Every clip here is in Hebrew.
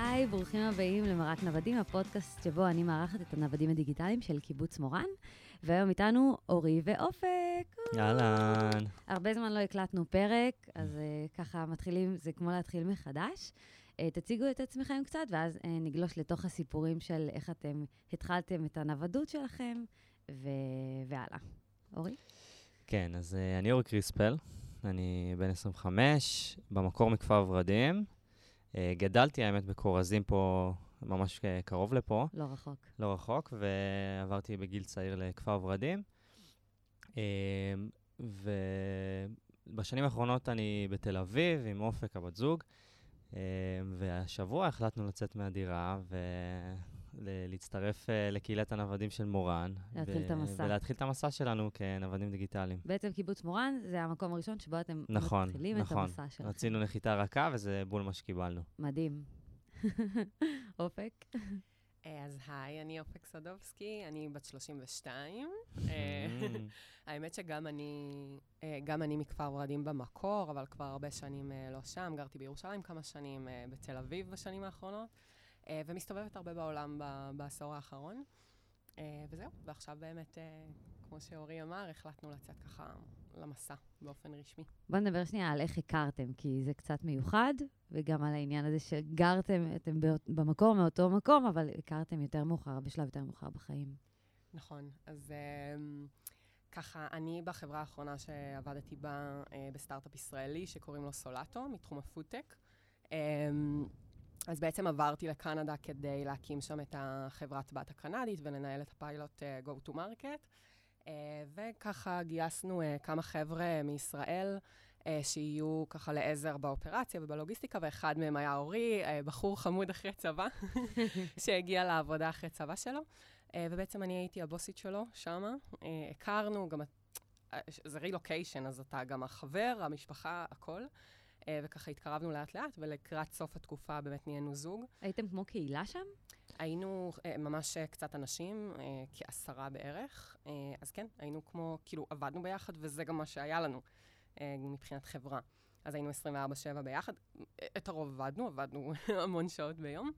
היי, ברוכים הבאים למרק נוודים, הפודקאסט שבו אני מארחת את הנוודים הדיגיטליים של קיבוץ מורן. והיום איתנו אורי ואופק. אהלן. הרבה זמן לא הקלטנו פרק, אז uh, ככה מתחילים, זה כמו להתחיל מחדש. Uh, תציגו את עצמכם קצת, ואז uh, נגלוש לתוך הסיפורים של איך אתם התחלתם את הנוודות שלכם, ו... והלאה. אורי? כן, אז uh, אני אורי קריספל, אני בן 25, במקור מכפר ורדים. Uh, גדלתי, האמת, בכורזים פה, ממש קרוב לפה. לא רחוק. לא רחוק, ועברתי בגיל צעיר לכפר ורדים. Uh, ובשנים האחרונות אני בתל אביב עם אופק, הבת זוג, והשבוע החלטנו לצאת מהדירה ולהצטרף uh, לקהילת הנוודים של מורן. להתחיל את המסע. ולהתחיל את המסע שלנו כנוודים דיגיטליים. בעצם קיבוץ מורן זה המקום הראשון שבו אתם נכון, מתחילים נכון. את המסע שלכם. רצינו נחיתה רכה, וזה בול מה שקיבלנו. מדהים. אופק? אז היי, אני אופק סדובסקי, אני בת 32. Mm. האמת שגם אני, אה, גם אני מכפר ורדים במקור, אבל כבר הרבה שנים אה, לא שם. גרתי בירושלים כמה שנים, אה, בתל אביב בשנים האחרונות, ומסתובבת הרבה בעולם בעשור האחרון. וזהו, ועכשיו באמת, כמו שאורי אמר, החלטנו לצאת ככה למסע באופן רשמי. בוא נדבר שנייה על איך הכרתם, כי זה קצת מיוחד, וגם על העניין הזה שגרתם, אתם במקור מאותו מקום, אבל הכרתם יותר מאוחר, בשלב יותר מאוחר בחיים. נכון, אז um, ככה, אני בחברה האחרונה שעבדתי בה uh, בסטארט-אפ ישראלי, שקוראים לו סולאטו, מתחום הפודטק. אז בעצם עברתי לקנדה כדי להקים שם את החברת בת הקנדית ולנהל את הפיילוט uh, Go to Market. Uh, וככה גייסנו uh, כמה חבר'ה מישראל uh, שיהיו ככה לעזר באופרציה ובלוגיסטיקה, ואחד מהם היה אורי, uh, בחור חמוד אחרי צבא, שהגיע לעבודה אחרי צבא שלו. Uh, ובעצם אני הייתי הבוסית שלו שמה. Uh, הכרנו, גם זה רילוקיישן, אז אתה גם החבר, המשפחה, הכל. Uh, וככה התקרבנו לאט-לאט, ולקראת סוף התקופה באמת נהיינו זוג. הייתם כמו קהילה שם? היינו uh, ממש uh, קצת אנשים, כעשרה בערך. אז כן, היינו כמו, כאילו, עבדנו ביחד, וזה גם מה שהיה לנו מבחינת חברה. אז היינו 24-7 ביחד. את הרוב עבדנו, עבדנו המון שעות ביום.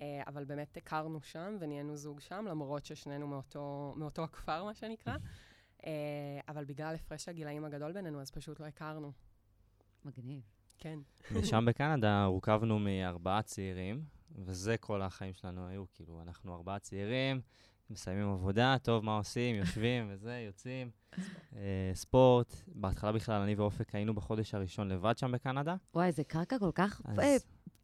אבל באמת הכרנו שם ונהיינו זוג שם, למרות ששנינו מאותו, מאותו הכפר, מה שנקרא. אבל בגלל הפרש הגילאים הגדול בינינו, אז פשוט לא הכרנו. מגניב. כן. ושם בקנדה הורכבנו מארבעה צעירים, וזה כל החיים שלנו היו, כאילו, אנחנו ארבעה צעירים, מסיימים עבודה, טוב, מה עושים, יושבים וזה, יוצאים. ספורט, בהתחלה בכלל אני ואופק היינו בחודש הראשון לבד שם בקנדה. וואי, זה קרקע כל כך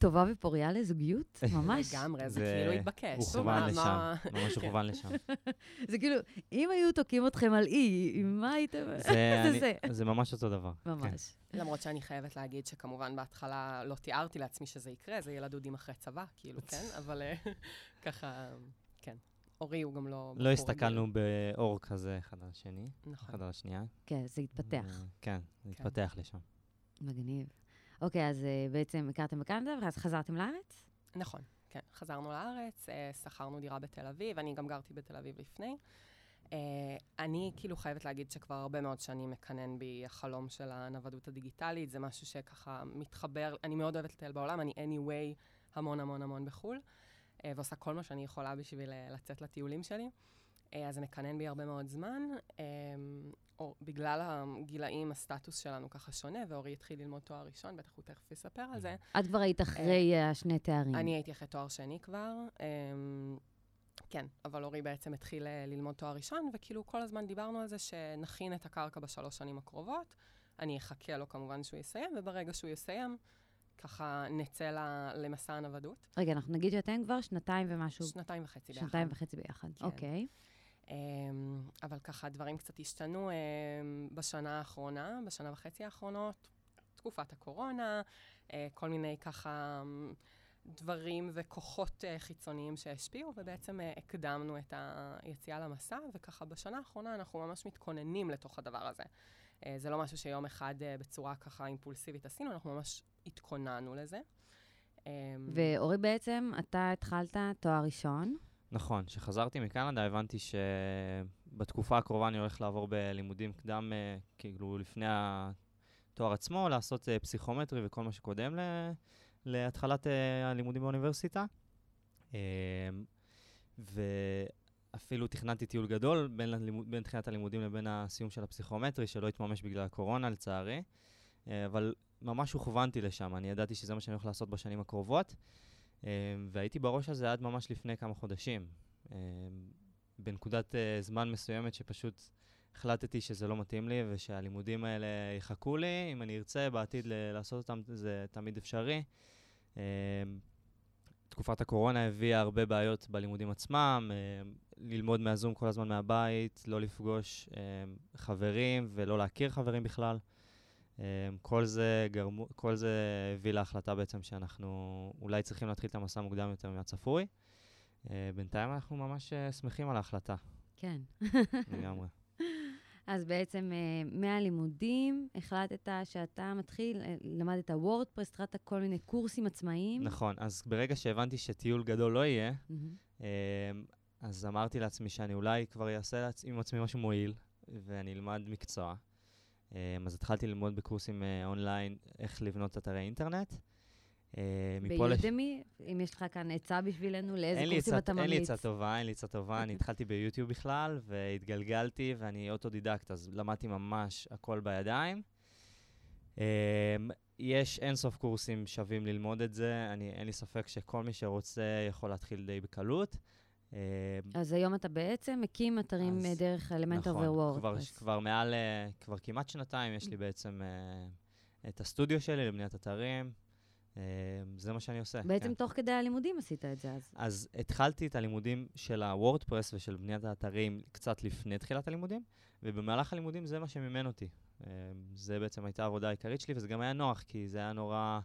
טובה ופוריה לזוגיות, ממש. לגמרי, זה כאילו התבקש. הוא כוון לשם, ממש הוא כוון לשם. זה כאילו, אם היו תוקעים אתכם על אי, מה הייתם... זה זה ממש אותו דבר. ממש. למרות שאני חייבת להגיד שכמובן בהתחלה לא תיארתי לעצמי שזה יקרה, זה ילד דודים אחרי צבא, כאילו, כן? אבל ככה, כן. אורי הוא גם לא... לא הסתכלנו באור כזה אחד על השני, נכון. אחד על השנייה. כן, זה התפתח. כן, זה התפתח לשם. מגניב. אוקיי, אז בעצם הכרתם בקנדה, ואז חזרתם לארץ? נכון, כן. חזרנו לארץ, שכרנו דירה בתל אביב, אני גם גרתי בתל אביב לפני. אני כאילו חייבת להגיד שכבר הרבה מאוד שנים מקנן בי החלום של הנוודות הדיגיטלית, זה משהו שככה מתחבר, אני מאוד אוהבת לטייל בעולם, אני anyway המון המון המון בחו"ל. ועושה כל מה שאני יכולה בשביל לצאת לטיולים שלי. אז זה מקנן בי הרבה מאוד זמן, או בגלל הגילאים, הסטטוס שלנו ככה שונה, ואורי התחיל ללמוד תואר ראשון, בטח הוא תכף יספר על זה. את כבר היית אחרי השני תארים. אני הייתי אחרי תואר שני כבר. כן, אבל אורי בעצם התחיל ללמוד תואר ראשון, וכאילו כל הזמן דיברנו על זה שנכין את הקרקע בשלוש שנים הקרובות. אני אחכה לו כמובן שהוא יסיים, וברגע שהוא יסיים, ככה נצא למסע הנוודות. רגע, אנחנו נגיד שאתם כבר שנתיים ומשהו... שנתיים וחצי ביחד. שנתיים וחצי ביחד, כן. אוקיי. אבל ככה דברים קצת השתנו בשנה האחרונה, בשנה וחצי האחרונות, תקופת הקורונה, כל מיני ככה דברים וכוחות חיצוניים שהשפיעו, ובעצם הקדמנו את היציאה למסע, וככה בשנה האחרונה אנחנו ממש מתכוננים לתוך הדבר הזה. זה לא משהו שיום אחד בצורה ככה אימפולסיבית עשינו, אנחנו ממש התכוננו לזה. ואורי, בעצם, אתה התחלת תואר ראשון. נכון, כשחזרתי מקנדה הבנתי שבתקופה הקרובה אני הולך לעבור בלימודים קדם, כאילו לפני התואר עצמו, לעשות פסיכומטרי וכל מה שקודם להתחלת אה, הלימודים באוניברסיטה. אה, ואפילו תכננתי טיול גדול בין, הלימוד, בין תחילת הלימודים לבין הסיום של הפסיכומטרי, שלא התממש בגלל הקורונה, לצערי. אה, אבל ממש הוכוונתי לשם, אני ידעתי שזה מה שאני הולך לעשות בשנים הקרובות. אה, והייתי בראש הזה עד ממש לפני כמה חודשים. אה, בנקודת uh, זמן מסוימת שפשוט החלטתי שזה לא מתאים לי ושהלימודים האלה יחכו לי, אם אני ארצה בעתיד לעשות אותם זה תמיד אפשרי. Uh, תקופת הקורונה הביאה הרבה בעיות בלימודים עצמם, ללמוד מהזום כל הזמן מהבית, לא לפגוש חברים ולא להכיר חברים בכלל. Uh, כל זה, גרמו, כל זה הביא להחלטה בעצם שאנחנו אולי צריכים להתחיל את המסע מוקדם יותר מהצפוי. Uh, בינתיים אנחנו ממש uh, שמחים על ההחלטה, כן. לגמרי. אז בעצם uh, מהלימודים החלטת שאתה מתחיל, למדת וורדפרס, התחלת כל מיני קורסים עצמאיים. נכון, אז ברגע שהבנתי שטיול גדול לא יהיה, uh, אז אמרתי לעצמי שאני אולי כבר אעשה עם עצמי משהו מועיל, ואני אלמד מקצוע. Uh, אז התחלתי ללמוד בקורסים uh, online איך לבנות אתרי אינטרנט. Uh, מפה לש- ב Udemy, אם יש לך כאן עצה בשבילנו, לאיזה קורסים עצה- אתה אין לי ממליץ? עצה טובה, אין לי עצה טובה. אני התחלתי ביוטיוב בכלל, והתגלגלתי, ואני אוטודידקט, אז למדתי ממש הכל בידיים. אמ, יש אינסוף קורסים שווים ללמוד את זה, אני, אין לי ספק שכל מי שרוצה יכול להתחיל די בקלות. אמ, אז היום אתה בעצם מקים אתרים אז- אה, דרך אלמנטור נכון, כבר, ווורדפרס. כבר מעל, אה, כבר כמעט שנתיים יש לי בעצם אה, את הסטודיו שלי לבניית אתרים. זה מה שאני עושה. בעצם כן. תוך כדי הלימודים עשית את זה אז. אז התחלתי את הלימודים של הוורדפרס ושל בניית האתרים קצת לפני תחילת הלימודים, ובמהלך הלימודים זה מה שמימן אותי. אה, זה בעצם הייתה העבודה העיקרית שלי, וזה גם היה נוח, כי זה היה נורא אה,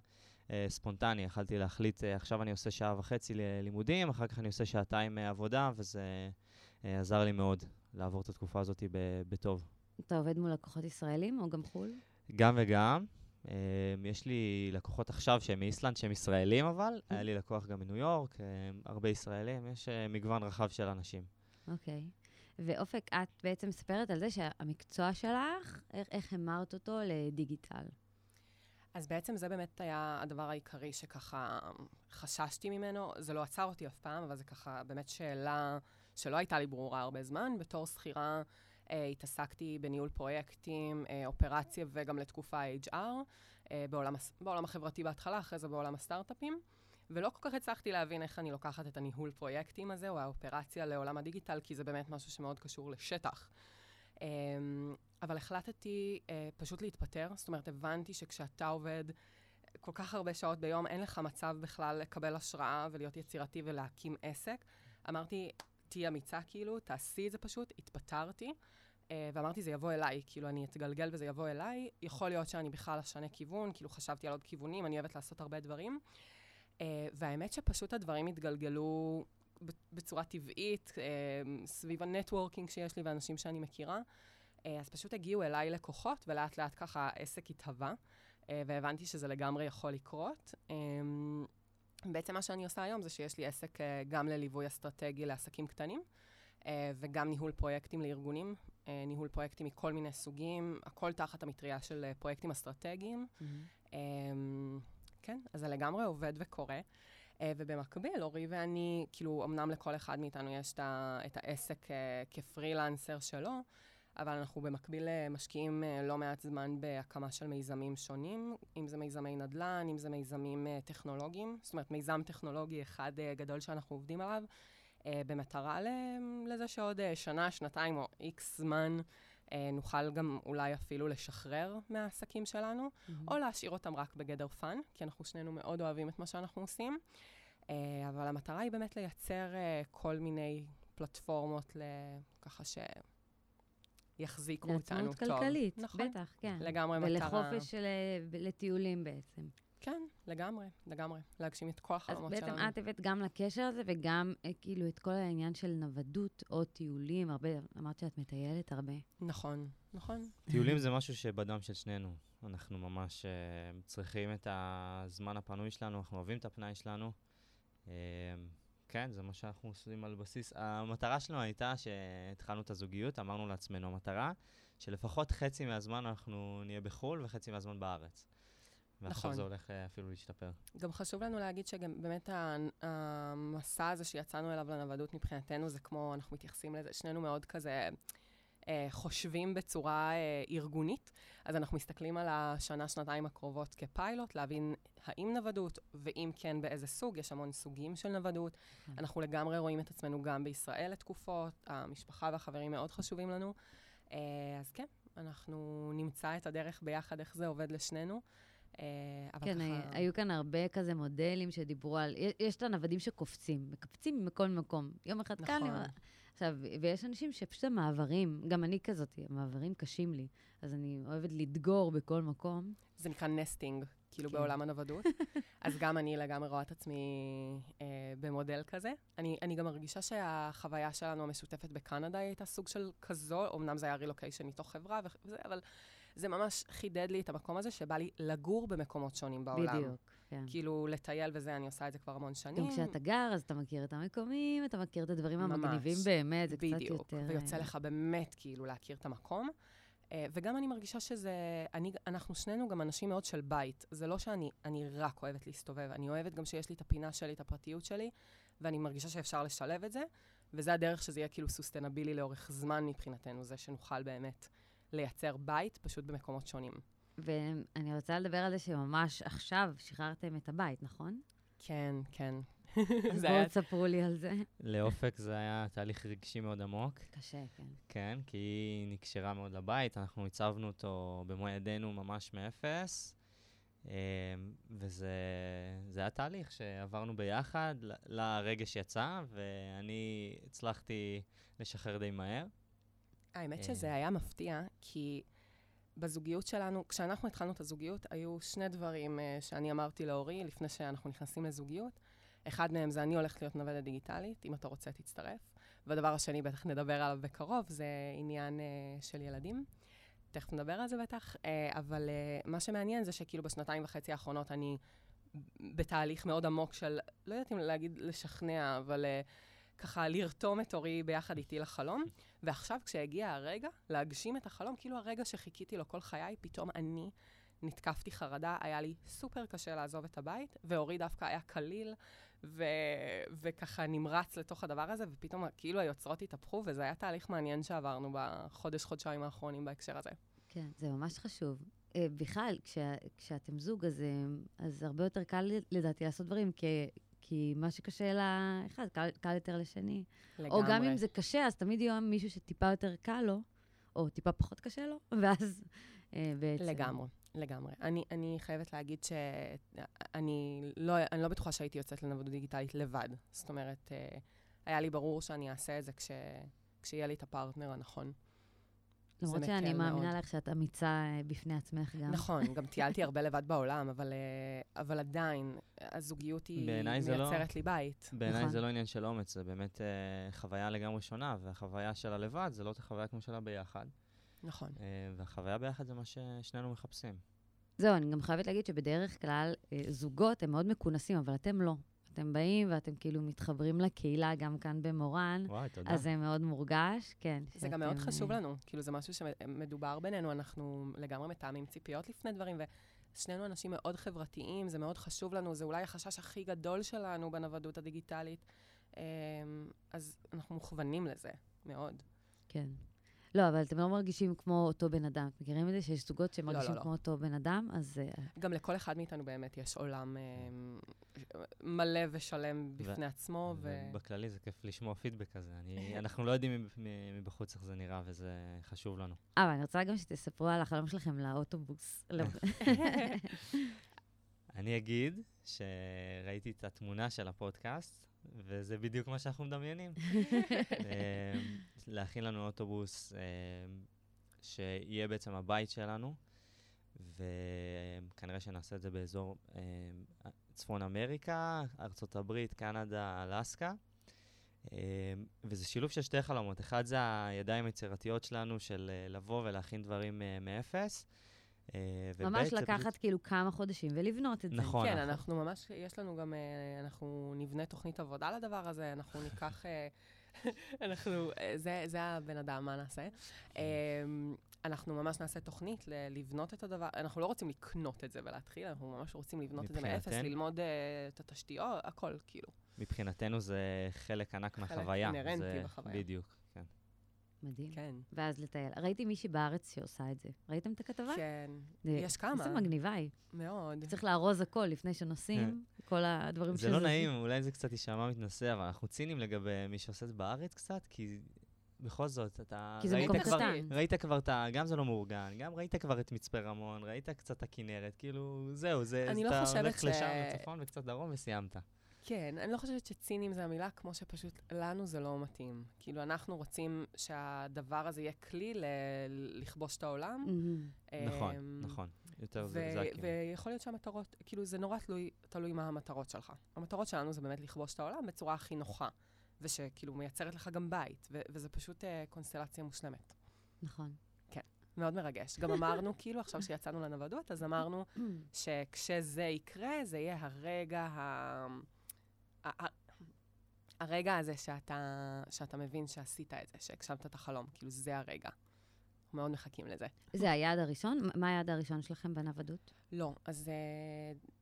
ספונטני. יכלתי להחליט, אה, עכשיו אני עושה שעה וחצי ללימודים, אחר כך אני עושה שעתיים אה, עבודה, וזה אה, עזר לי מאוד לעבור את התקופה הזאת בטוב. אתה עובד מול לקוחות ישראלים או גם חו"ל? גם וגם. יש לי לקוחות עכשיו שהם מאיסלנד, שהם ישראלים אבל, היה לי לקוח גם מניו יורק, הרבה ישראלים, יש מגוון רחב של אנשים. אוקיי. ואופק, את בעצם מספרת על זה שהמקצוע שלך, איך, איך המרת אותו לדיגיטל. אז בעצם זה באמת היה הדבר העיקרי שככה חששתי ממנו. זה לא עצר אותי אף פעם, אבל זה ככה באמת שאלה שלא הייתה לי ברורה הרבה זמן. בתור שכירה אה, התעסקתי בניהול פרויקטים, אה, אופרציה וגם לתקופה HR, אה, בעולם, בעולם החברתי בהתחלה, אחרי זה בעולם הסטארט-אפים. ולא כל כך הצלחתי להבין איך אני לוקחת את הניהול פרויקטים הזה, או האופרציה לעולם הדיגיטל, כי זה באמת משהו שמאוד קשור לשטח. אמ, אבל החלטתי אה, פשוט להתפטר, זאת אומרת, הבנתי שכשאתה עובד כל כך הרבה שעות ביום, אין לך מצב בכלל לקבל השראה ולהיות יצירתי ולהקים עסק. אמרתי, תהיי אמיצה כאילו, תעשי את זה פשוט, התפטרתי. אה, ואמרתי, זה יבוא אליי, כאילו, אני אתגלגל וזה יבוא אליי. יכול להיות שאני בכלל אשנה כיוון, כאילו, חשבתי על עוד כיוונים, אני אוהבת לעשות הרבה דברים. אה, והאמת שפשוט הדברים התגלגלו בצורה טבעית, אה, סביב ה networking שיש לי ואנשים שאני מכירה. אה, אז פשוט הגיעו אליי לקוחות, ולאט לאט ככה העסק התהווה, אה, והבנתי שזה לגמרי יכול לקרות. אה, בעצם מה שאני עושה היום זה שיש לי עסק אה, גם לליווי אסטרטגי לעסקים קטנים, וגם ניהול פרויקטים לארגונים, ניהול פרויקטים מכל מיני סוגים, הכל תחת המטריה של פרויקטים אסטרטגיים. אמ, כן, אז זה לגמרי עובד וקורה. ובמקביל, אורי ואני, כאילו, אמנם לכל אחד מאיתנו יש את העסק כפרילנסר שלו, אבל אנחנו במקביל אה, משקיעים אה, לא מעט זמן בהקמה של מיזמים שונים, אם זה מיזמי נדל"ן, אם זה מיזמים אה, טכנולוגיים. זאת אומרת, מיזם טכנולוגי אחד גדול שאנחנו עובדים עליו, במטרה לזה שעוד שנה, שנתיים או איקס זמן נוכל גם אולי אפילו לשחרר מהעסקים שלנו. או להשאיר אותם רק בגדר fun, כי אנחנו שנינו מאוד אוהבים את מה שאנחנו עושים. אבל המטרה היא באמת לייצר כל מיני פלטפורמות ל... ככה שיחזיקו אותנו טוב. לעצמאות כלכלית, נכון. בטח, כן. לגמרי מטרה. ולחופש של, אה, לטיולים בעצם. כן, לגמרי, לגמרי. להגשים את כל אז החלומות בעצם שלנו. את הבאת גם לקשר הזה וגם אה, כאילו את כל העניין של נוודות או טיולים, הרבה, אמרת שאת מטיילת הרבה. נכון, נכון. טיולים זה משהו שבדם של שנינו. אנחנו ממש uh, צריכים את הזמן הפנוי שלנו, אנחנו אוהבים את הפנאי שלנו. Uh, כן, זה מה שאנחנו עושים על בסיס. המטרה שלנו הייתה שהתחלנו את הזוגיות, אמרנו לעצמנו, המטרה שלפחות חצי מהזמן אנחנו נהיה בחו"ל וחצי מהזמן בארץ. ועכשיו נכון. זה הולך אה, אפילו להשתפר. גם חשוב לנו להגיד שגם באמת המסע הזה שיצאנו אליו לנוודות מבחינתנו, זה כמו, אנחנו מתייחסים לזה, שנינו מאוד כזה אה, חושבים בצורה אה, ארגונית, אז אנחנו מסתכלים על השנה, שנתיים הקרובות כפיילוט, להבין האם נוודות, ואם כן, באיזה סוג, יש המון סוגים של נוודות. אנחנו לגמרי רואים את עצמנו גם בישראל לתקופות, המשפחה והחברים מאוד חשובים לנו. אה, אז כן, אנחנו נמצא את הדרך ביחד, איך זה עובד לשנינו. אה, אבל כן, ככה... היו כאן הרבה כזה מודלים שדיברו על... יש את הנוודים שקופצים, מקפצים מכל מקום. יום אחד כאן... נכון. יום- עכשיו, ויש אנשים שפשוט המעברים, גם אני כזאת, המעברים קשים לי, אז אני אוהבת לדגור בכל מקום. זה נקרא נסטינג, כאילו כן. בעולם הנוודות. אז גם אני לגמרי רואה את עצמי אה, במודל כזה. אני, אני גם מרגישה שהחוויה שלנו המשותפת בקנדה הייתה סוג של כזו, אמנם זה היה רילוקיישן מתוך חברה וזה, אבל זה ממש חידד לי את המקום הזה שבא לי לגור במקומות שונים בעולם. בדיוק, כן. כאילו, לטייל וזה, אני עושה את זה כבר המון שנים. גם כשאתה גר, אז אתה מכיר את המקומים, אתה מכיר את הדברים ממש. המגניבים באמת, זה קצת בדיוק, יותר... ויוצא אה, לך באמת כאילו להכיר את המקום. אה, וגם אני מרגישה שזה, אני, אנחנו שנינו גם אנשים מאוד של בית. זה לא שאני אני רק אוהבת להסתובב, אני אוהבת גם שיש לי את הפינה שלי, את הפרטיות שלי, ואני מרגישה שאפשר לשלב את זה, וזה הדרך שזה יהיה כאילו סוסטנבילי לאורך זמן מבחינתנו, זה שנוכל באמת לייצר בית, פשוט במקומות שונים. ואני רוצה לדבר על זה שממש עכשיו שחררתם את הבית, נכון? כן, כן. אז זה בואו תספרו לי על זה. לאופק זה היה תהליך רגשי מאוד עמוק, קשה, כן. כן, כי היא נקשרה מאוד לבית, אנחנו הצבנו אותו במו ידינו ממש מאפס, אה, וזה זה היה תהליך שעברנו ביחד, ל- לרגש יצא, ואני הצלחתי לשחרר די מהר. האמת אה. שזה היה מפתיע, כי בזוגיות שלנו, כשאנחנו התחלנו את הזוגיות, היו שני דברים uh, שאני אמרתי לאורי לפני שאנחנו נכנסים לזוגיות. אחד מהם זה אני הולכת להיות נוודת דיגיטלית, אם אתה רוצה תצטרף. והדבר השני, בטח נדבר עליו בקרוב, זה עניין uh, של ילדים. תכף נדבר על זה בטח, uh, אבל uh, מה שמעניין זה שכאילו בשנתיים וחצי האחרונות אני בתהליך מאוד עמוק של, לא יודעת אם להגיד לשכנע, אבל uh, ככה לרתום את אורי ביחד איתי לחלום. ועכשיו, כשהגיע הרגע להגשים את החלום, כאילו הרגע שחיכיתי לו כל חיי, פתאום אני נתקפתי חרדה, היה לי סופר קשה לעזוב את הבית, ואורי דווקא היה קליל, ו- וככה נמרץ לתוך הדבר הזה, ופתאום כאילו היוצרות התהפכו, וזה היה תהליך מעניין שעברנו בחודש, חודשיים האחרונים בהקשר הזה. כן, זה ממש חשוב. אה, בכלל, כשאתם זוג, אז, אה, אז הרבה יותר קל לדעתי לעשות דברים, כי, כי מה שקשה לאחד, קל, קל יותר לשני. לגמרי. או גם אם זה קשה, אז תמיד יהיה מישהו שטיפה יותר קל לו, או טיפה פחות קשה לו, ואז אה, בעצם... לגמרי, לגמרי. אני, אני חייבת להגיד שאני לא, אני לא בטוחה שהייתי יוצאת לנוודות דיגיטלית לבד. זאת אומרת, אה, היה לי ברור שאני אעשה את זה כש, כשיהיה לי את הפרטנר הנכון. למרות שאני מאמינה מאוד. לך שאת אמיצה אה, בפני עצמך גם. נכון, גם טיילתי הרבה לבד בעולם, אבל, אה, אבל עדיין, הזוגיות היא לא- מייצרת לי בית. בעיניי נכון. זה לא עניין של אומץ, זה באמת אה, חוויה לגמרי שונה, והחוויה שלה לבד זה לא אותה חוויה כמו שלה ביחד. נכון. אה, והחוויה ביחד זה מה ששנינו מחפשים. זהו, אני גם חייבת להגיד שבדרך כלל אה, זוגות הם מאוד מכונסים, אבל אתם לא. אתם באים ואתם כאילו מתחברים לקהילה גם כאן במורן, וואי, תודה. אז זה מאוד מורגש, כן. זה גם מאוד שאתם, חשוב אה, לנו, כאילו זה משהו שמדובר בינינו, אנחנו לגמרי מתאמים ציפיות לפני דברים, ושנינו אנשים מאוד חברתיים, זה מאוד חשוב לנו, זה אולי החשש הכי גדול שלנו בנוודות הדיגיטלית, אמ, אז אנחנו מוכוונים לזה, מאוד. כן. לא, אבל אתם לא מרגישים כמו אותו בן אדם. אתם מכירים את זה שיש זוגות שמרגישים לא, לא. כמו אותו בן אדם? אז אה, גם לכל אחד מאיתנו באמת יש עולם אמ, מלא ושלם בפני עצמו, ו... ובכללי זה כיף לשמוע פידבק כזה. אני, אנחנו לא יודעים מבחוץ איך זה נראה, וזה חשוב לנו. אה, אבל אני רוצה גם שתספרו על החלום שלכם לאוטובוס. לא- אני אגיד שראיתי את התמונה של הפודקאסט, וזה בדיוק מה שאנחנו מדמיינים. אה, להכין לנו אוטובוס אה, שיהיה בעצם הבית שלנו, וכנראה שנעשה את זה באזור אה, צפון אמריקה, ארצות הברית, קנדה, אלסקה. וזה שילוב של שתי חלומות. אחד זה הידיים היצירתיות שלנו של אה, לבוא ולהכין דברים אה, מאפס. אה, ממש לקחת כאילו כמה חודשים ולבנות את זה. נכון. כן, אנחנו ממש, יש לנו גם, אה, אנחנו נבנה תוכנית עבודה לדבר הזה, אנחנו ניקח, אה, אנחנו, זה, זה הבן אדם, מה נעשה? אה, אנחנו ממש נעשה תוכנית ל- לבנות את הדבר, אנחנו לא רוצים לקנות את זה ולהתחיל, אנחנו ממש רוצים לבנות את זה מאפס? ללמוד uh, את התשתיות, הכל, כאילו. מבחינתנו זה חלק ענק חלק מהחוויה. אינהרנטי זה- בחוויה. בדיוק, כן. מדהים. כן. ואז לטייל. ראיתי מישהי בארץ שעושה את זה. ראיתם את הכתבה? כן, זה- יש כמה. איזה מגניבה היא. מאוד. צריך לארוז הכל לפני שנוסעים, כל הדברים זה לא. נעים, אולי זה קצת יישמע מתנשא, אבל אנחנו ציניים לגבי מי שעושה את זה בארץ קצת, כי בכל זאת, אתה כי זה ראית מקום כבר- קטן. ראית כבר את ה... גם זה לא מאורגן, גם ראית כבר את מצפה רמון, ראית קצת את הכנרת, כאילו, זהו, זה... אני לא אתה חושבת הולך ש- לשם, לצפון וקצת דרום וסיימת. כן, אני לא חושבת שציניים זה המילה, כמו שפשוט לנו זה לא מתאים. כאילו, אנחנו רוצים שהדבר הזה יהיה כלי ל- לכבוש את העולם. מהמם. נכון, אמ, נכון. יותר זה ו- זה הכיוון. ויכול להיות שהמטרות, כאילו, זה נורא תלוי, תלוי מה המטרות שלך. המטרות שלנו זה באמת לכבוש את העולם בצורה הכי נוחה, ושכאילו מייצרת לך גם בית, ו- וזה פשוט אה, קונסטלציה מושלמת. נכון. מאוד מרגש. גם אמרנו, כאילו, עכשיו שיצאנו לנוודות, אז אמרנו שכשזה יקרה, זה יהיה הרגע ה- הרגע הזה שאתה, שאתה מבין שעשית את זה, שהגשמת את החלום, כאילו, זה הרגע. אנחנו מאוד מחכים לזה. זה היעד הראשון? מה היעד הראשון שלכם בנוודות? לא, אז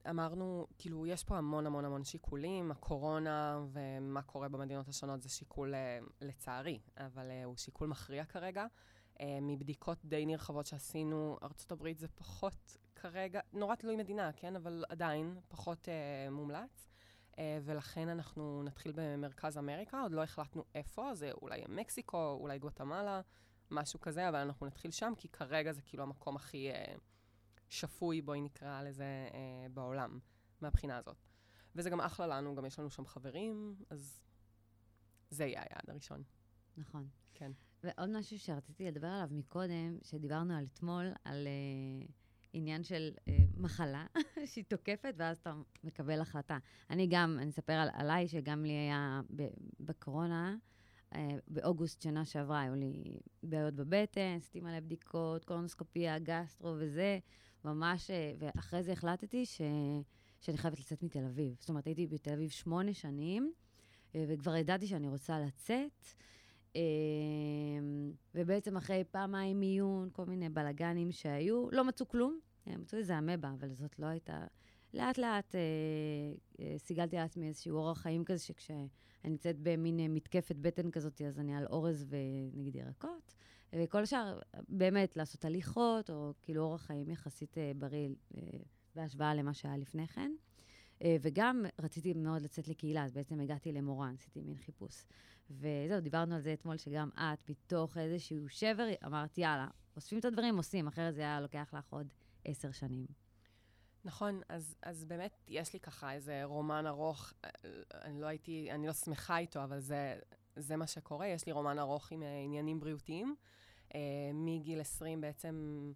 uh, אמרנו, כאילו, יש פה המון המון המון שיקולים. הקורונה ומה קורה במדינות השונות זה שיקול, uh, לצערי, אבל uh, הוא שיקול מכריע כרגע. Uh, מבדיקות די נרחבות שעשינו, ארה"ב זה פחות כרגע, נורא תלוי מדינה, כן? אבל עדיין פחות uh, מומלץ. Uh, ולכן אנחנו נתחיל במרכז אמריקה, עוד לא החלטנו איפה, זה אולי מקסיקו, אולי גואטמלה, משהו כזה, אבל אנחנו נתחיל שם, כי כרגע זה כאילו המקום הכי... Uh, שפוי, בואי נקרא לזה, אה, בעולם, מהבחינה הזאת. וזה גם אחלה לנו, גם יש לנו שם חברים, אז זה יהיה היעד הראשון. נכון. כן. ועוד משהו שרציתי לדבר עליו מקודם, שדיברנו על אתמול, על uh, עניין של uh, מחלה שהיא תוקפת, ואז אתה מקבל החלטה. אני גם, אני אספר על, עליי, שגם לי היה בקורונה, uh, באוגוסט שנה שעברה, היו לי בעיות בבטן, עשיתי מלא בדיקות, קולונוסקופיה, גסטרו וזה, ממש, uh, ואחרי זה החלטתי ש, שאני חייבת לצאת מתל אביב. זאת אומרת, הייתי בתל אביב שמונה שנים, uh, וכבר ידעתי שאני רוצה לצאת. ובעצם אחרי פעמיים מיון, כל מיני בלגנים שהיו, לא מצאו כלום. הם מצאו איזה אמבה, אבל זאת לא הייתה... לאט לאט אה, אה, סיגלתי לעצמי איזשהו אורח חיים כזה, שכשאני נמצאת במין אה, מתקפת בטן כזאת, אז אני על אורז ונגיד ירקות. וכל השאר, באמת, לעשות הליכות, או כאילו אורח חיים יחסית אה, בריא אה, בהשוואה למה שהיה לפני כן. אה, וגם רציתי מאוד לצאת לקהילה, אז בעצם הגעתי למורן, עשיתי מין חיפוש. וזהו, דיברנו על זה אתמול, שגם את, מתוך איזשהו שבר, אמרת, יאללה, אוספים את הדברים, עושים, אחרת זה היה לוקח לך עוד עשר שנים. נכון, אז, אז באמת יש לי ככה איזה רומן ארוך, אה, אני לא הייתי, אני לא שמחה איתו, אבל זה, זה מה שקורה. יש לי רומן ארוך עם אה, עניינים בריאותיים. אה, מגיל 20 בעצם,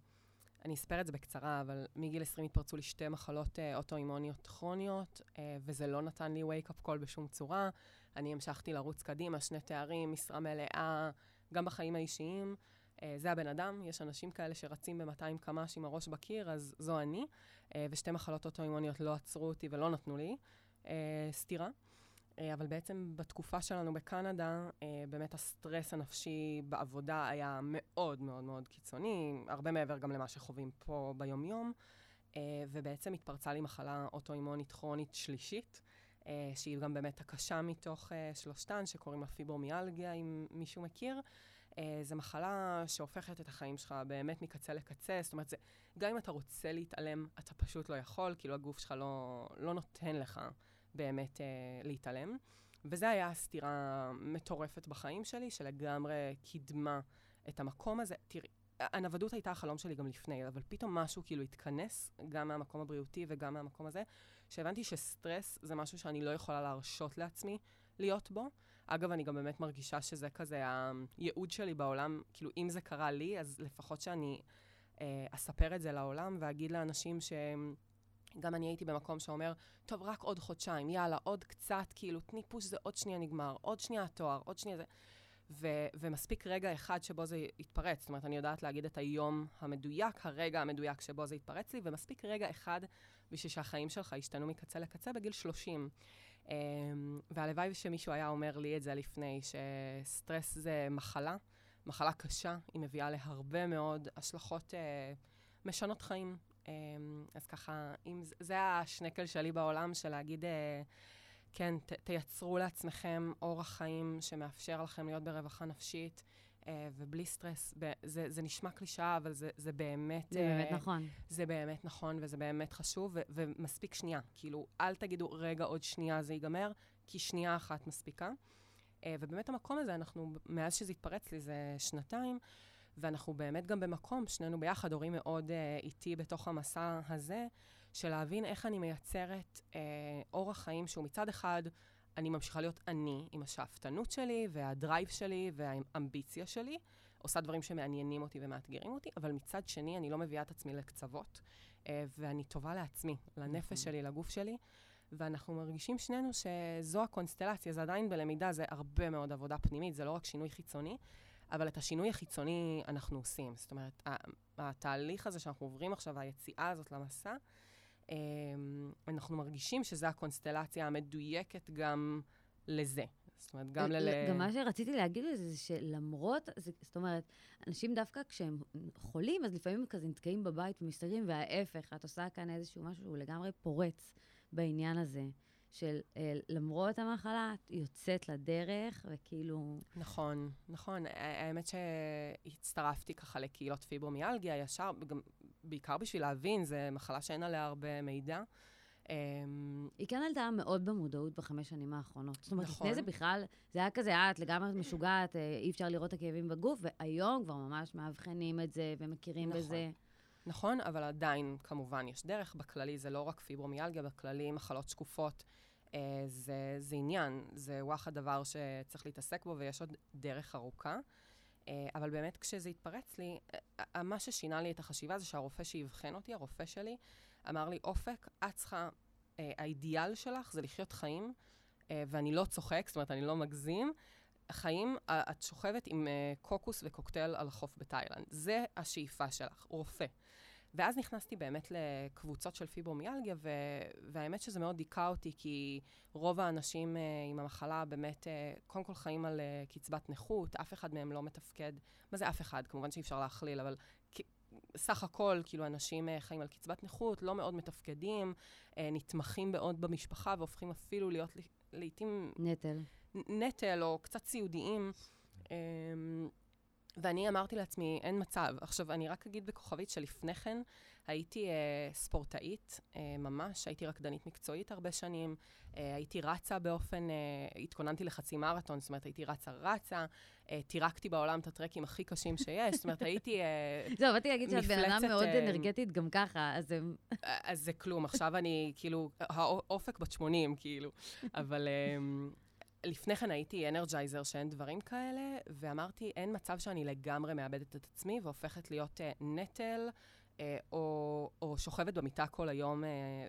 אני אספר את זה בקצרה, אבל מגיל 20 התפרצו לי שתי מחלות אה, אוטואימוניות כרוניות, אה, וזה לא נתן לי wake-up call בשום צורה. אני המשכתי לרוץ קדימה, שני תארים, משרה מלאה, גם בחיים האישיים. אה, זה הבן אדם, יש אנשים כאלה שרצים ב-200 קמ"ש עם הראש בקיר, אז זו אני. אה, ושתי מחלות אוטואימוניות לא עצרו אותי ולא נתנו לי אה, סטירה. אה, אבל בעצם בתקופה שלנו בקנדה, באמת הסטרס הנפשי בעבודה היה מאוד מאוד מאוד קיצוני, הרבה מעבר גם למה שחווים פה ביומיום. ובעצם התפרצה לי מחלה אוטואימונית כרונית שלישית, שהיא גם באמת הקשה מתוך שלושתן, שקוראים לה פיברומיאלגיה, אם מישהו מכיר. אה, זו מחלה שהופכת את החיים שלך באמת מקצה לקצה, זאת אומרת, זה, גם אם אתה רוצה להתעלם, אתה פשוט לא יכול, כאילו הגוף שלך לא, לא נותן לך באמת אה, להתעלם. וזה היה סתירה מטורפת בחיים שלי, שלגמרי קידמה את המקום הזה. תראי, הנוודות הייתה החלום שלי גם לפני, אבל פתאום משהו כאילו התכנס, גם מהמקום הבריאותי וגם מהמקום הזה, שהבנתי שסטרס זה משהו שאני לא יכולה להרשות לעצמי להיות בו. אגב, אני גם באמת מרגישה שזה כזה הייעוד שלי בעולם, כאילו, אם זה קרה לי, אז לפחות שאני אה, אספר את זה לעולם ואגיד לאנשים שהם... גם אני הייתי במקום שאומר, טוב, רק עוד חודשיים, יאללה, עוד קצת, כאילו, תני פוש, זה עוד שנייה נגמר, עוד שנייה התואר, עוד שנייה זה... ו- ומספיק רגע אחד שבו זה יתפרץ. זאת אומרת, אני יודעת להגיד את היום המדויק, הרגע המדויק שבו זה יתפרץ לי, ומספיק רגע אחד בשביל שהחיים שלך ישתנו מקצה לקצה בגיל 30. Um, והלוואי שמישהו היה אומר לי את זה לפני, שסטרס זה מחלה, מחלה קשה, היא מביאה להרבה מאוד השלכות אה, משנות חיים. אה, אז ככה, אם זה, זה השנקל שלי בעולם, של להגיד, אה, כן, ת, תייצרו לעצמכם אורח חיים שמאפשר לכם להיות ברווחה נפשית. אה, ובלי סטרס, זה, זה נשמע קלישאה, אבל זה, זה באמת... זה באמת אה, נכון. זה באמת נכון וזה באמת חשוב, ו- ומספיק שנייה. כאילו, אל תגידו, רגע, עוד שנייה זה ייגמר, כי שנייה אחת מספיקה. Uh, ובאמת המקום הזה, אנחנו, מאז שזה התפרץ לי, זה שנתיים, ואנחנו באמת גם במקום, שנינו ביחד, הורים מאוד uh, איתי בתוך המסע הזה, של להבין איך אני מייצרת uh, אורח חיים שהוא מצד אחד, אני ממשיכה להיות אני, עם השאפתנות שלי, והדרייב שלי, והאמביציה שלי, עושה דברים שמעניינים אותי ומאתגרים אותי, אבל מצד שני, אני לא מביאה את עצמי לקצוות, אה, ואני טובה לעצמי, לנפש נכון. שלי, לגוף שלי, ואנחנו מרגישים שנינו שזו הקונסטלציה, זה עדיין בלמידה, זה הרבה מאוד עבודה פנימית, זה לא רק שינוי חיצוני, אבל את השינוי החיצוני אנחנו עושים. זאת אומרת, התהליך הזה שאנחנו עוברים עכשיו, היציאה הזאת למסע, אנחנו מרגישים שזו הקונסטלציה המדויקת גם לזה. זאת אומרת, גם ל... אה, גם מה שרציתי להגיד לזה, זה שלמרות, זאת אומרת, אנשים דווקא כשהם חולים, אז לפעמים הם כזה נתקעים בבית ומסתגרים, וההפך, את עושה כאן איזשהו משהו שהוא לגמרי פורץ בעניין הזה, של אה, למרות המחלה, את יוצאת לדרך, וכאילו... נכון, נכון. האמת שהצטרפתי ככה לקהילות פיברומיאלגיה ישר, גם בעיקר בשביל להבין, זו מחלה שאין עליה הרבה מידע. אמ, היא כן עלתה מאוד במודעות בחמש שנים האחרונות. זאת אומרת, נכון. לפני זה בכלל, זה היה כזה, את לגמרי משוגעת, אה, אי אפשר לראות את הכאבים בגוף, והיום כבר ממש מאבחנים את זה ומכירים נכון. בזה. נכון, אבל עדיין, כמובן, יש דרך. בכללי זה לא רק פיברומיאלגיה, בכללי מחלות שקופות. אה, זה, זה עניין, זה וואחד דבר שצריך להתעסק בו, ויש עוד דרך ארוכה. אה, אבל באמת, כשזה התפרץ לי, אה, מה ששינה לי את החשיבה זה שהרופא שאבחן אותי, הרופא שלי, אמר לי, אופק, את צריכה, אה, האידיאל שלך זה לחיות חיים, אה, ואני לא צוחק, זאת אומרת, אני לא מגזים. חיים, אה, את שוכבת עם אה, קוקוס וקוקטייל על החוף בתאילנד. זה השאיפה שלך, רופא. ואז נכנסתי באמת לקבוצות של פיברומיאלגיה, ו- והאמת שזה מאוד דיכא אותי, כי רוב האנשים uh, עם המחלה באמת, uh, קודם כל חיים על uh, קצבת נכות, אף אחד מהם לא מתפקד. מה זה אף אחד? כמובן שאי אפשר להכליל, אבל סך הכל, כאילו, אנשים חיים על קצבת נכות, לא מאוד מתפקדים, נתמכים מאוד במשפחה, והופכים אפילו להיות לעתים נטל. נטל או קצת סיעודיים. ואני אמרתי לעצמי, אין מצב. עכשיו, אני רק אגיד בכוכבית שלפני כן הייתי אה, ספורטאית, אה, ממש, הייתי רקדנית מקצועית הרבה שנים, אה, הייתי רצה באופן, אה, התכוננתי לחצי מרתון, זאת אומרת, הייתי רצה-רצה, אה, טירקתי בעולם את הטרקים הכי קשים שיש, זאת אומרת, הייתי... אה, זהו, באתי להגיד שאת בן אדם מאוד אה, אנרגטית גם ככה, אז הם... אז זה כלום, עכשיו אני, כאילו, האופק בת 80, כאילו. אבל um, לפני כן הייתי אנרג'ייזר שאין דברים כאלה, ואמרתי, אין מצב שאני לגמרי מאבדת את עצמי והופכת להיות uh, נטל, uh, או, או שוכבת במיטה כל היום uh,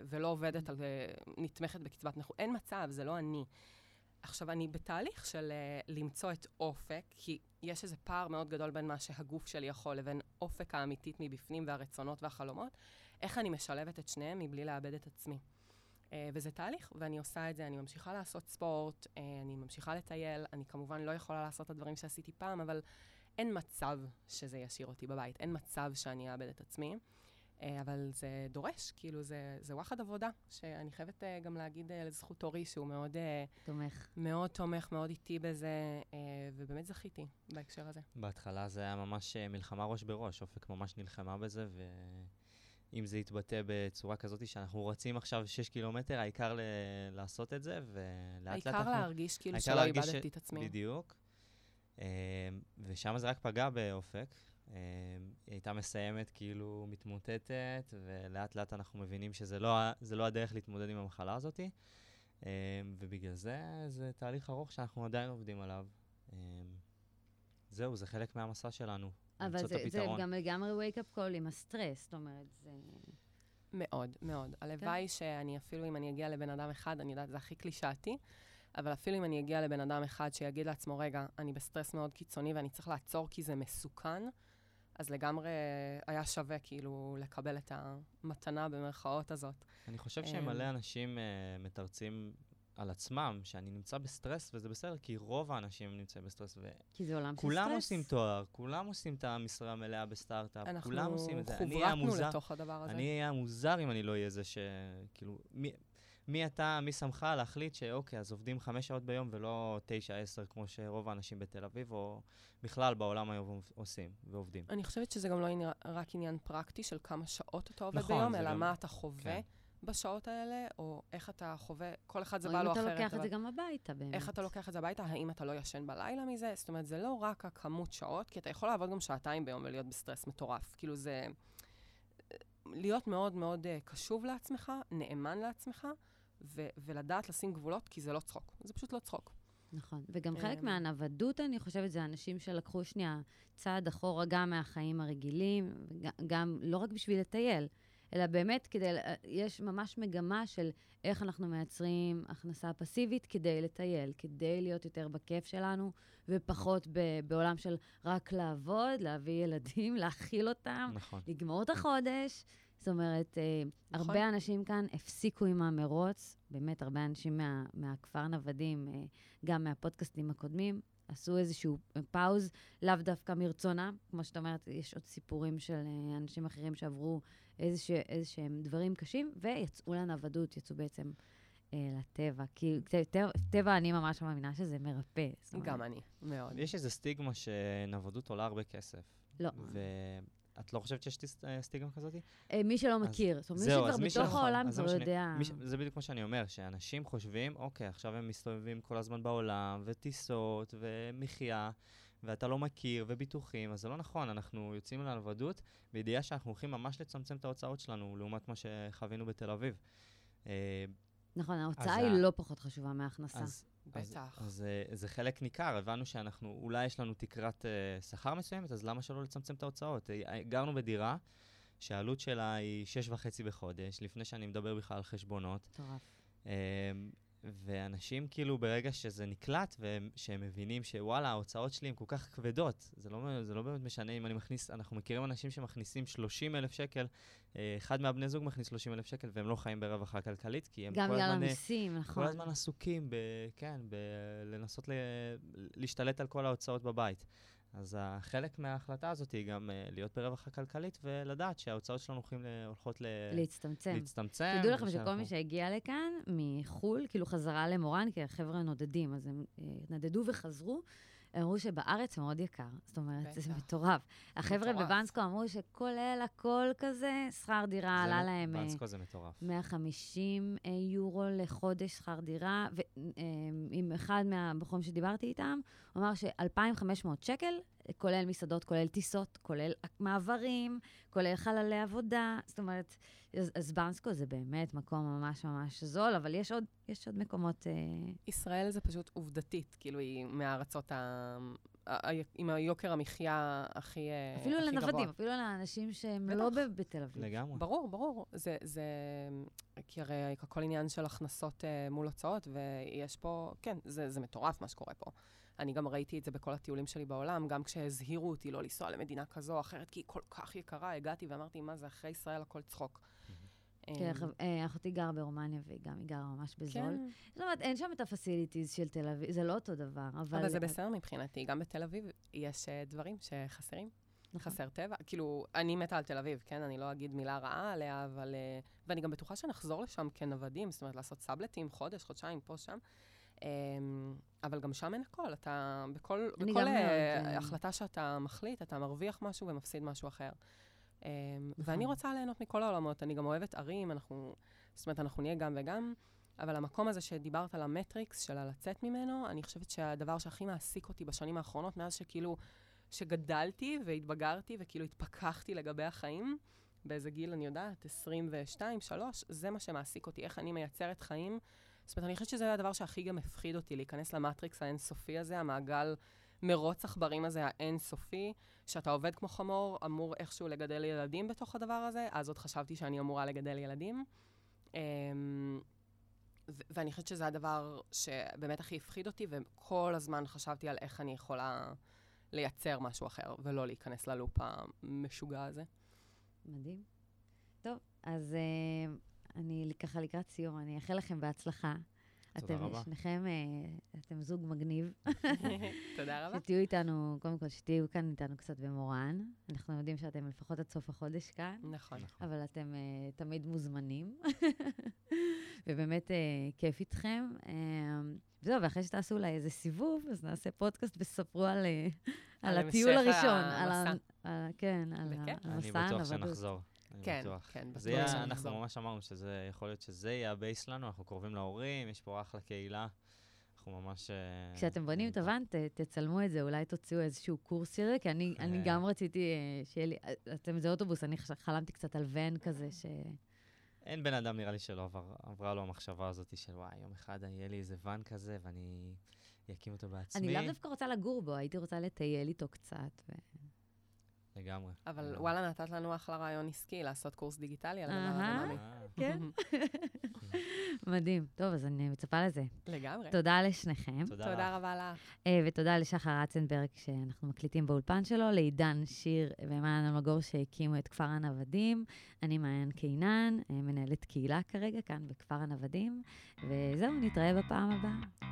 ולא עובדת על... Uh, נתמכת בקצבת נכות. אין מצב, זה לא אני. עכשיו, אני בתהליך של uh, למצוא את אופק, כי יש איזה פער מאוד גדול בין מה שהגוף שלי יכול לבין אופק האמיתית מבפנים והרצונות והחלומות. איך אני משלבת את שניהם מבלי לאבד את עצמי. Uh, וזה תהליך, ואני עושה את זה, אני ממשיכה לעשות ספורט, uh, אני ממשיכה לטייל, אני כמובן לא יכולה לעשות את הדברים שעשיתי פעם, אבל אין מצב שזה ישאיר אותי בבית, אין מצב שאני אאבד את עצמי. Uh, אבל זה דורש, כאילו, זה, זה וואחד עבודה, שאני חייבת uh, גם להגיד uh, לזכות אורי, שהוא מאוד, uh, תומך. מאוד תומך, מאוד איטי בזה, uh, ובאמת זכיתי בהקשר הזה. בהתחלה זה היה ממש אה, מלחמה ראש בראש, אופק ממש נלחמה בזה, ואם זה יתבטא בצורה כזאת שאנחנו רצים עכשיו 6 קילומטר, העיקר ל- לעשות את זה, ולאט לאט העיקר אנחנו... להרגיש כאילו העיקר שלא להרגיש ש- איבדתי את עצמי. בדיוק. אה, ושם זה רק פגע באופק. אה, היא הייתה מסיימת כאילו מתמוטטת, ולאט לאט אנחנו מבינים שזה לא, לא הדרך להתמודד עם המחלה הזאת. אה, ובגלל זה זה תהליך ארוך שאנחנו עדיין עובדים עליו. זהו, זה חלק מהמסע שלנו. אבל זה, זה. גם לגמרי wake-up call עם הסטרס, זאת אומרת, זה... מאוד, מאוד. הלוואי שאני אפילו אם אני אגיע לבן אדם אחד, אני יודעת, זה הכי קלישאתי, אבל אפילו אם אני אגיע לבן אדם אחד שיגיד לעצמו, רגע, אני בסטרס מאוד קיצוני ואני צריך לעצור כי זה מסוכן, אז לגמרי היה שווה כאילו לקבל את המתנה במרכאות הזאת. אני חושב אמ, שמלא אנשים uh, מתרצים על עצמם, שאני נמצא בסטרס, וזה בסדר, כי רוב האנשים נמצאים בסטרס, כי זה עולם של סטרס. וכולם עושים תואר, כולם עושים את המשרה המלאה בסטארט-אפ, כולם עושים את זה. אנחנו חוברתנו לתוך הדבר הזה. אני אהיה המוזר אם אני לא אהיה זה ש... כאילו, מי, מי אתה, מי שמך להחליט שאוקיי, אז עובדים חמש שעות ביום ולא תשע, עשר, כמו שרוב האנשים בתל אביב, או בכלל בעולם היום עושים ועובדים. אני חושבת שזה גם לא רק עניין פרקטי של כמה שעות אתה עובד נכון, ביום, אלא גם... מה אתה חווה. כן. בשעות האלה, או איך אתה חווה, כל אחד זה בא לו אחרת. או אם אתה לוקח. את זה גם הביתה, באמת. איך אתה לוקח את זה הביתה, האם אתה לא ישן בלילה מזה? זאת אומרת, זה לא רק הכמות שעות, כי אתה יכול לעבוד גם שעתיים ביום ולהיות בסטרס מטורף. כאילו זה... להיות מאוד מאוד uh, קשוב לעצמך, נאמן לעצמך, ו- ולדעת לשים גבולות, כי זה לא צחוק. זה פשוט לא צחוק. נכון, וגם חלק אמ. מהנוודות, אני חושבת, זה אנשים שלקחו שנייה צעד אחורה גם מהחיים הרגילים, גם לא רק בשביל לטייל, אלא באמת כדי, יש ממש מגמה של איך אנחנו מייצרים הכנסה פסיבית כדי לטייל, כדי להיות יותר בכיף שלנו, ופחות ב, בעולם של רק לעבוד, להביא ילדים, להאכיל אותם, נכון. לגמור את החודש. זאת אומרת, אה, נכון. הרבה אנשים כאן הפסיקו עם המרוץ, באמת, הרבה אנשים מה, מהכפר נוודים, אה, גם מהפודקאסטים הקודמים, עשו איזשהו פאוז, לאו דווקא מרצונם. כמו שאת אומרת, יש עוד סיפורים של אה, אנשים אחרים שעברו איזשהם דברים קשים, ויצאו לנוודות, יצאו בעצם אה, לטבע. כי טבע, טבע, אני ממש מאמינה שזה מרפא. גם אני, מאוד. יש איזו סטיגמה שנוודות עולה הרבה כסף. לא. את לא חושבת שיש אה, סטיגמה כזאת? אה, מי שלא מכיר. זאת אומרת, מי שכבר בתוך העולם כבר יודע. זה בדיוק מה שאני אומר, שאנשים חושבים, אוקיי, עכשיו הם מסתובבים כל הזמן בעולם, וטיסות, ומחיה, ואתה לא מכיר, וביטוחים, אז זה לא נכון, אנחנו יוצאים לנוודות, בידיעה שאנחנו הולכים ממש לצמצם את ההוצאות שלנו, לעומת מה שחווינו בתל אביב. אה, נכון, ההוצאה היא לא פחות חשובה מההכנסה. בטח. אז, אז אה, זה חלק ניכר, הבנו שאנחנו, אולי יש לנו תקרת uh, שכר מסוימת, אז למה שלא לצמצם את ההוצאות? אה, גרנו בדירה שהעלות שלה היא שש וחצי בחודש, לפני שאני מדבר בכלל על חשבונות. מטורף. Uh, ואנשים כאילו ברגע שזה נקלט, ושהם מבינים שוואלה, ההוצאות שלי הן כל כך כבדות, זה לא, זה לא באמת משנה אם אני מכניס, אנחנו מכירים אנשים שמכניסים 30 אלף שקל, אה, אחד מהבני זוג מכניס 30 אלף שקל, והם לא חיים ברווחה כלכלית, כי הם כל הזמן... גם בגלל המיסים, נכון. כל הזמן עסוקים, ב, כן, בלנסות ל, להשתלט על כל ההוצאות בבית. אז חלק מההחלטה הזאת היא גם uh, להיות ברווחה כלכלית ולדעת שההוצאות שלנו הולכים, הולכות ל... להצטמצם. להצטמצם. תדעו לכם שכל מי שהגיע לכאן מחו"ל, כאילו חזרה למורן, כי החבר'ה נודדים, אז הם uh, נדדו וחזרו. הם אמרו שבארץ מאוד יקר. זאת אומרת, בטח. זה מטורף. החבר'ה בבנסקו אמרו שכולל הכל כזה, שכר דירה עלה להם... בנסקו זה מטורף. 150 אה, יורו לחודש שכר דירה, ועם אחד מהבחורים שדיברתי איתם, הוא אמר ש-2,500 שקל, כולל מסעדות, כולל טיסות, כולל מעברים, כולל חללי עבודה. זאת אומרת, אז, אז בנסקו זה באמת מקום ממש ממש זול, אבל יש עוד, יש עוד מקומות... אה... ישראל זה פשוט עובדתית, כאילו היא מהארצות ה... עם היוקר המחיה הכי, אה, אפילו הכי לנוודים, גבוה. אפילו לאנשים שהם בטח. לא בתל אביב. לגמרי. ברור, ברור. זה, זה... כי הרי הכל עניין של הכנסות uh, מול הוצאות, ויש פה... כן, זה, זה מטורף מה שקורה פה. אני גם ראיתי את זה בכל הטיולים שלי בעולם, גם כשהזהירו אותי לא לנסוע למדינה כזו או אחרת, כי היא כל כך יקרה, הגעתי ואמרתי, מה זה, אחרי ישראל הכל צחוק. כן, אה, אחותי גרה ברומניה, והיא גם, גרה ממש בזול. כן. זאת אומרת, אין שם את הפסיליטיז של תל אביב, זה לא אותו דבר, אבל... אבל זה בסדר מבחינתי, גם בתל אביב יש אה, דברים שחסרים. נכון. חסר טבע. כאילו, אני מתה על תל אביב, כן? אני לא אגיד מילה רעה עליה, אבל... אה, ואני גם בטוחה שנחזור לשם כנוודים, זאת אומרת, לעשות סאבלטים, חודש, חודשיים, פה, שם. אמ, אבל גם שם אין הכל. אתה, בכל, בכל uh, החלטה שאתה מחליט, אתה מרוויח משהו ומפסיד משהו אחר. Um, נכון. ואני רוצה ליהנות מכל העולמות. אני גם אוהבת ערים, אנחנו, זאת אומרת, אנחנו נהיה גם וגם, אבל המקום הזה שדיברת על המטריקס, של הלצאת ממנו, אני חושבת שהדבר שהכי מעסיק אותי בשנים האחרונות, מאז שכאילו, שגדלתי והתבגרתי וכאילו התפכחתי לגבי החיים, באיזה גיל, אני יודעת, 22, 3, זה מה שמעסיק אותי, איך אני מייצרת חיים זאת אומרת, אני חושבת שזה הדבר שהכי גם הפחיד אותי, להיכנס למטריקס האינסופי הזה, המעגל מרוץ עכברים הזה האינסופי, שאתה עובד כמו חמור, אמור איכשהו לגדל ילדים בתוך הדבר הזה, אז עוד חשבתי שאני אמורה לגדל ילדים. אמ, ואני חושבת שזה הדבר שבאמת הכי הפחיד אותי, וכל הזמן חשבתי על איך אני יכולה לייצר משהו אחר, ולא להיכנס ללופ המשוגע הזה. מדהים. טוב, אז uh, אני ככה לקראת סיום, אני אאחל לכם בהצלחה. תודה אתם רבה. שניכם, אה, אתם זוג מגניב. תודה רבה. שתהיו איתנו, קודם כל, שתהיו כאן איתנו קצת במורן. אנחנו יודעים שאתם לפחות עד סוף החודש כאן, נכון. אבל אתם uh, תמיד מוזמנים. ובאמת uh, כיף איתכם. Uh, זהו, ואחרי שתעשו אולי איזה סיבוב, אז נעשה פודקאסט וספרו על, על על הטיול המשך הראשון. על ה- המסע. כן, על ה- בכיף. על אני המסע בטוח. שנחזור. כן, בטוח. כן, זה בטוח יהיה, שנחזור. אנחנו ממש אמרנו שזה, יכול להיות שזה יהיה ה base שלנו, אנחנו קרובים להורים, יש פה אחלה קהילה. אנחנו ממש... אה, כשאתם בונים את. הוואן, תצלמו את זה, אולי תוציאו איזשהו קורס של זה, כי אני, אני אה. גם רציתי אה, שיהיה לי... אתם זה אוטובוס, אני חלמתי קצת על ואן כזה, ש... אין בן אדם, נראה לי, שלא עבר, עברה לו המחשבה הזאת של וואי, יום אחד יהיה לי איזה ואן כזה, ואני אקים אותו בעצמי. אני לאו דווקא רוצה לגור בו, הייתי רוצה לטייל איתו קצת. ו... לגמרי. אבל לגמרי. וואלה, נתת לנו אחלה רעיון עסקי, לעשות קורס דיגיטלי על דבר אהה. אדונמי. אה, כן. מדהים. טוב, אז אני מצפה לזה. לגמרי. תודה לשניכם, תודה. רבה לך. אה, ותודה לשחר רצנברג, שאנחנו מקליטים באולפן שלו, לעידן שיר ומעיין אלמגור, שהקימו את כפר הנוודים. אני מעיין קינן, אה, מנהלת קהילה כרגע כאן בכפר הנוודים, וזהו, נתראה בפעם הבאה.